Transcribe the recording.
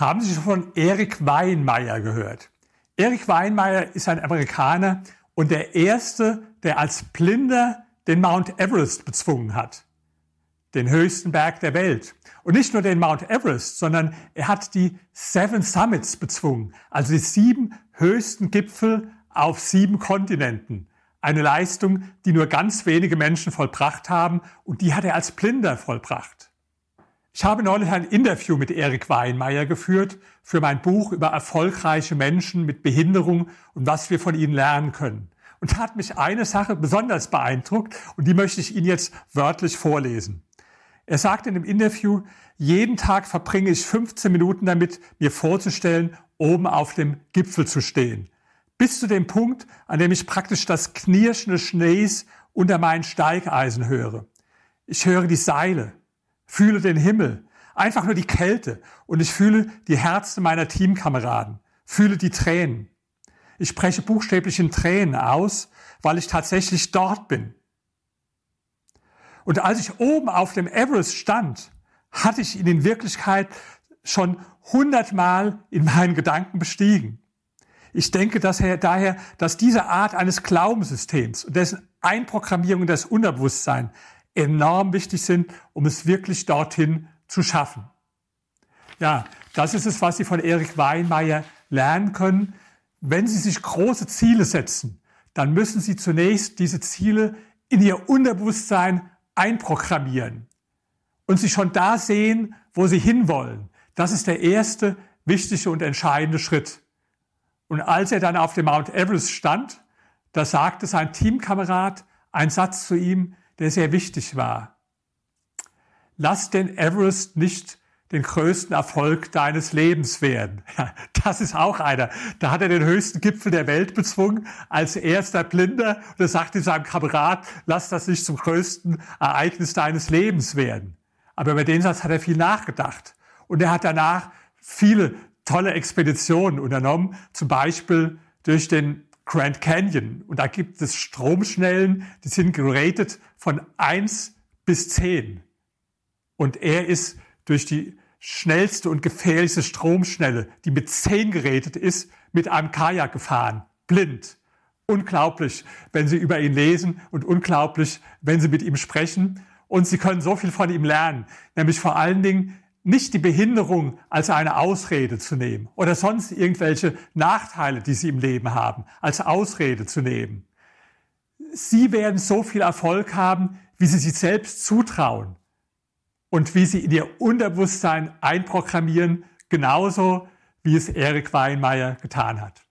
Haben Sie schon von Erik Weinmeier gehört? Erik Weinmeier ist ein Amerikaner und der erste, der als Blinder den Mount Everest bezwungen hat. Den höchsten Berg der Welt. Und nicht nur den Mount Everest, sondern er hat die Seven Summits bezwungen, also die sieben höchsten Gipfel auf sieben Kontinenten. Eine Leistung, die nur ganz wenige Menschen vollbracht haben und die hat er als Blinder vollbracht. Ich habe neulich ein Interview mit Erik Weinmeier geführt für mein Buch über erfolgreiche Menschen mit Behinderung und was wir von ihnen lernen können. Und da hat mich eine Sache besonders beeindruckt und die möchte ich Ihnen jetzt wörtlich vorlesen. Er sagt in dem Interview, jeden Tag verbringe ich 15 Minuten damit, mir vorzustellen, oben auf dem Gipfel zu stehen. Bis zu dem Punkt, an dem ich praktisch das Knirschen des Schnees unter meinen Steigeisen höre. Ich höre die Seile, fühle den Himmel, einfach nur die Kälte und ich fühle die Herzen meiner Teamkameraden, fühle die Tränen. Ich spreche buchstäblich in Tränen aus, weil ich tatsächlich dort bin. Und als ich oben auf dem Everest stand, hatte ich ihn in Wirklichkeit schon hundertmal in meinen Gedanken bestiegen. Ich denke dass er, daher, dass diese Art eines Glaubenssystems und dessen Einprogrammierung in das Unterbewusstsein enorm wichtig sind, um es wirklich dorthin zu schaffen. Ja, das ist es, was Sie von Erik Weinmeier lernen können. Wenn Sie sich große Ziele setzen, dann müssen Sie zunächst diese Ziele in Ihr Unterbewusstsein einprogrammieren und Sie schon da sehen, wo Sie hinwollen. Das ist der erste wichtige und entscheidende Schritt. Und als er dann auf dem Mount Everest stand, da sagte sein Teamkamerad einen Satz zu ihm, der sehr wichtig war. Lass den Everest nicht den größten Erfolg deines Lebens werden. das ist auch einer. Da hat er den höchsten Gipfel der Welt bezwungen als erster Blinder und er sagte seinem Kamerad, lass das nicht zum größten Ereignis deines Lebens werden. Aber über den Satz hat er viel nachgedacht. Und er hat danach viele tolle Expeditionen unternommen, zum Beispiel durch den Grand Canyon. Und da gibt es Stromschnellen, die sind geratet von eins bis zehn. Und er ist durch die schnellste und gefährlichste Stromschnelle, die mit zehn gerätet ist, mit einem Kajak gefahren. Blind. Unglaublich, wenn Sie über ihn lesen und unglaublich, wenn Sie mit ihm sprechen. Und Sie können so viel von ihm lernen, nämlich vor allen Dingen, nicht die Behinderung als eine Ausrede zu nehmen oder sonst irgendwelche Nachteile, die sie im Leben haben, als Ausrede zu nehmen. Sie werden so viel Erfolg haben, wie sie sich selbst zutrauen und wie sie in ihr Unterbewusstsein einprogrammieren, genauso wie es Erik Weinmeier getan hat.